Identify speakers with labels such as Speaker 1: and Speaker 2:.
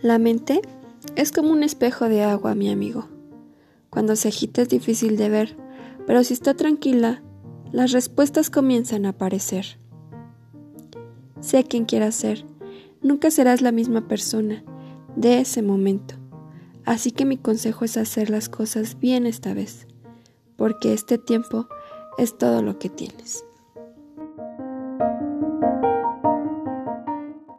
Speaker 1: La mente es como un espejo de agua, mi amigo. Cuando se agita es difícil de ver, pero si está tranquila, las respuestas comienzan a aparecer. Sé quién quieras ser, nunca serás la misma persona de ese momento. Así que mi consejo es hacer las cosas bien esta vez, porque este tiempo es todo lo que tienes.